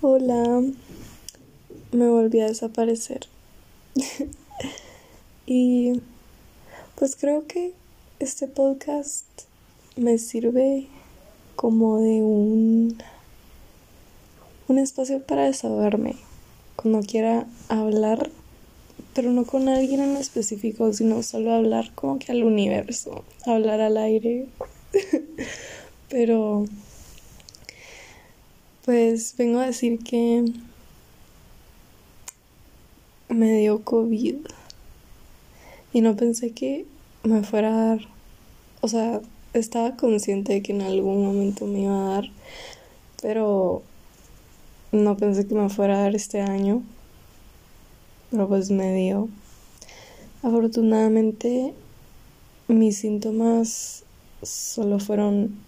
Hola, me volví a desaparecer. y pues creo que este podcast me sirve como de un un espacio para desahogarme cuando quiera hablar, pero no con alguien en específico, sino solo hablar como que al universo, hablar al aire. pero pues vengo a decir que me dio COVID y no pensé que me fuera a dar, o sea, estaba consciente de que en algún momento me iba a dar, pero no pensé que me fuera a dar este año, pero pues me dio. Afortunadamente mis síntomas solo fueron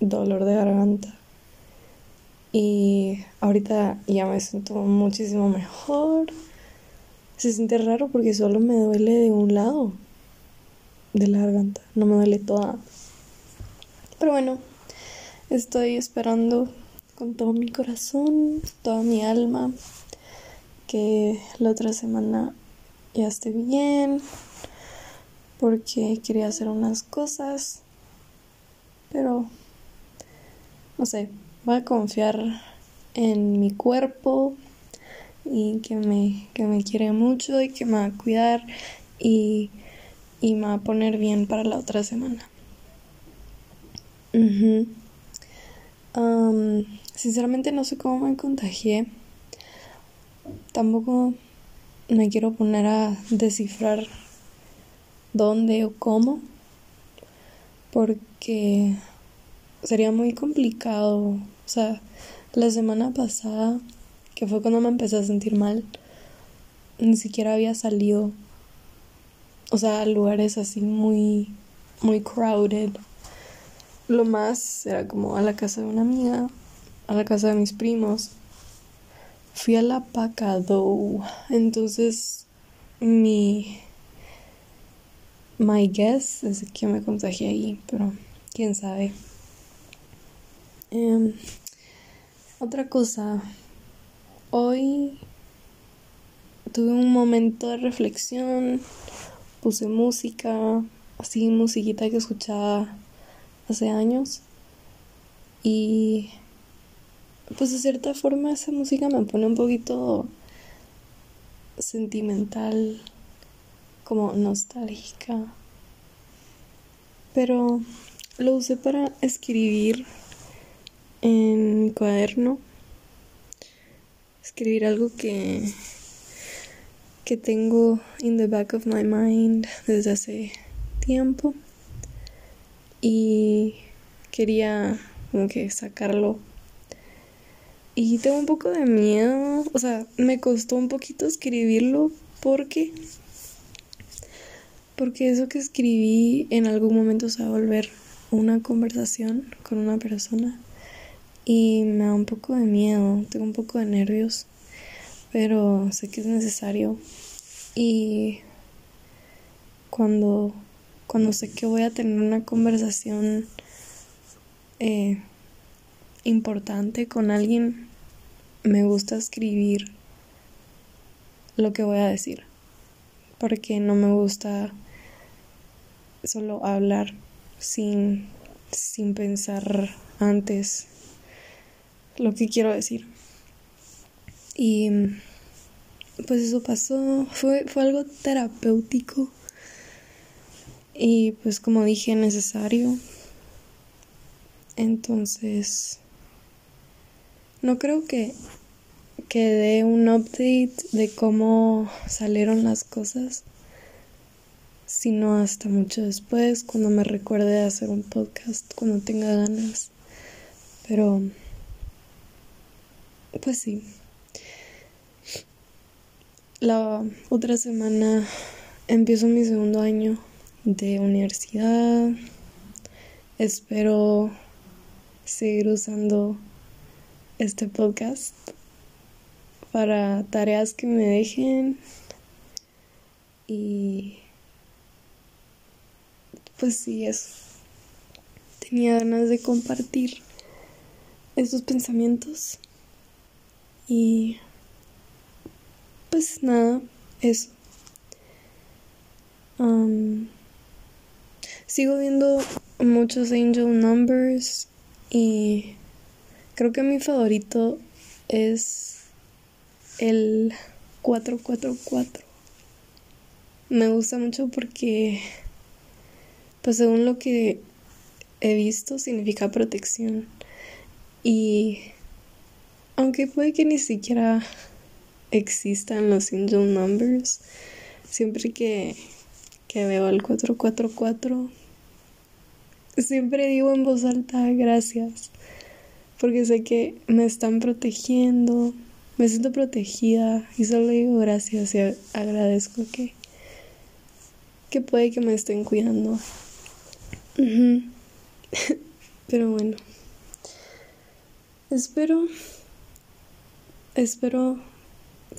dolor de garganta y ahorita ya me siento muchísimo mejor. Se siente raro porque solo me duele de un lado de la garganta, no me duele toda. Pero bueno, estoy esperando con todo mi corazón, toda mi alma, que la otra semana ya esté bien, porque quería hacer unas cosas, pero no sé, voy a confiar en mi cuerpo y que me, que me quiere mucho y que me va a cuidar y, y me va a poner bien para la otra semana. sinceramente no sé cómo me contagié. Tampoco me quiero poner a descifrar dónde o cómo. Porque sería muy complicado. O sea, la semana pasada, que fue cuando me empecé a sentir mal, ni siquiera había salido. O sea, a lugares así muy, muy crowded. Lo más era como a la casa de una amiga, a la casa de mis primos. Fui a la Pacado. Entonces, mi. My guess es que me contagié ahí, pero quién sabe. Em, otra cosa, hoy tuve un momento de reflexión, puse música, así musiquita que escuchaba hace años y pues de cierta forma esa música me pone un poquito sentimental, como nostálgica, pero lo usé para escribir en mi cuaderno escribir algo que que tengo in the back of my mind desde hace tiempo. Y quería como que sacarlo. Y tengo un poco de miedo o sea me costó un poquito escribirlo porque porque eso que escribí en algún momento se va a volver una conversación con una persona y me da un poco de miedo, tengo un poco de nervios, pero sé que es necesario. Y cuando, cuando sé que voy a tener una conversación eh, importante con alguien, me gusta escribir lo que voy a decir, porque no me gusta solo hablar sin, sin pensar antes lo que quiero decir. Y pues eso pasó, fue, fue algo terapéutico y pues como dije necesario. Entonces, no creo que, que dé un update de cómo salieron las cosas, sino hasta mucho después, cuando me recuerde hacer un podcast, cuando tenga ganas. Pero pues sí. La otra semana empiezo mi segundo año de universidad. Espero seguir usando este podcast para tareas que me dejen y pues sí, eso. Tenía ganas de compartir estos pensamientos Y pues nada, eso. sigo viendo muchos angel numbers y creo que mi favorito es el 444. Me gusta mucho porque, pues según lo que he visto, significa protección. Y aunque puede que ni siquiera existan los angel numbers, siempre que, que veo el 444, siempre digo en voz alta gracias, porque sé que me están protegiendo, me siento protegida y solo digo gracias y agradezco que, que puede que me estén cuidando. Pero bueno, espero, espero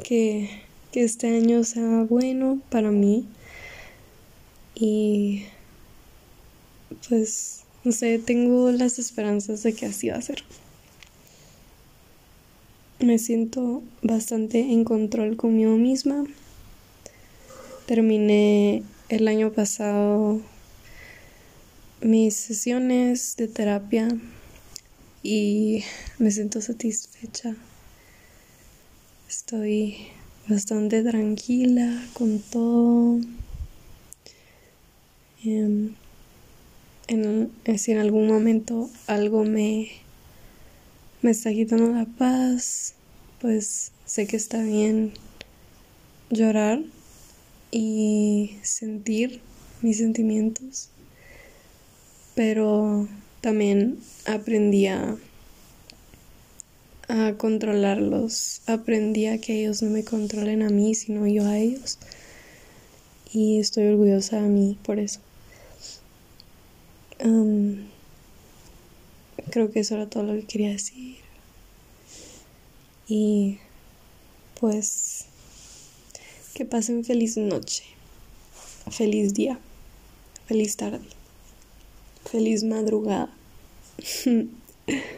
que, que este año sea bueno para mí y pues no sé, tengo las esperanzas de que así va a ser. Me siento bastante en control conmigo misma. Terminé el año pasado mis sesiones de terapia y me siento satisfecha. Estoy bastante tranquila con todo. Em, en, si en algún momento algo me, me está quitando la paz, pues sé que está bien llorar y sentir mis sentimientos, pero también aprendí a, a controlarlos, aprendí a que ellos no me controlen a mí, sino yo a ellos, y estoy orgullosa de mí por eso. Creo que eso era todo lo que quería decir. Y pues que pasen feliz noche, feliz día, feliz tarde, feliz madrugada.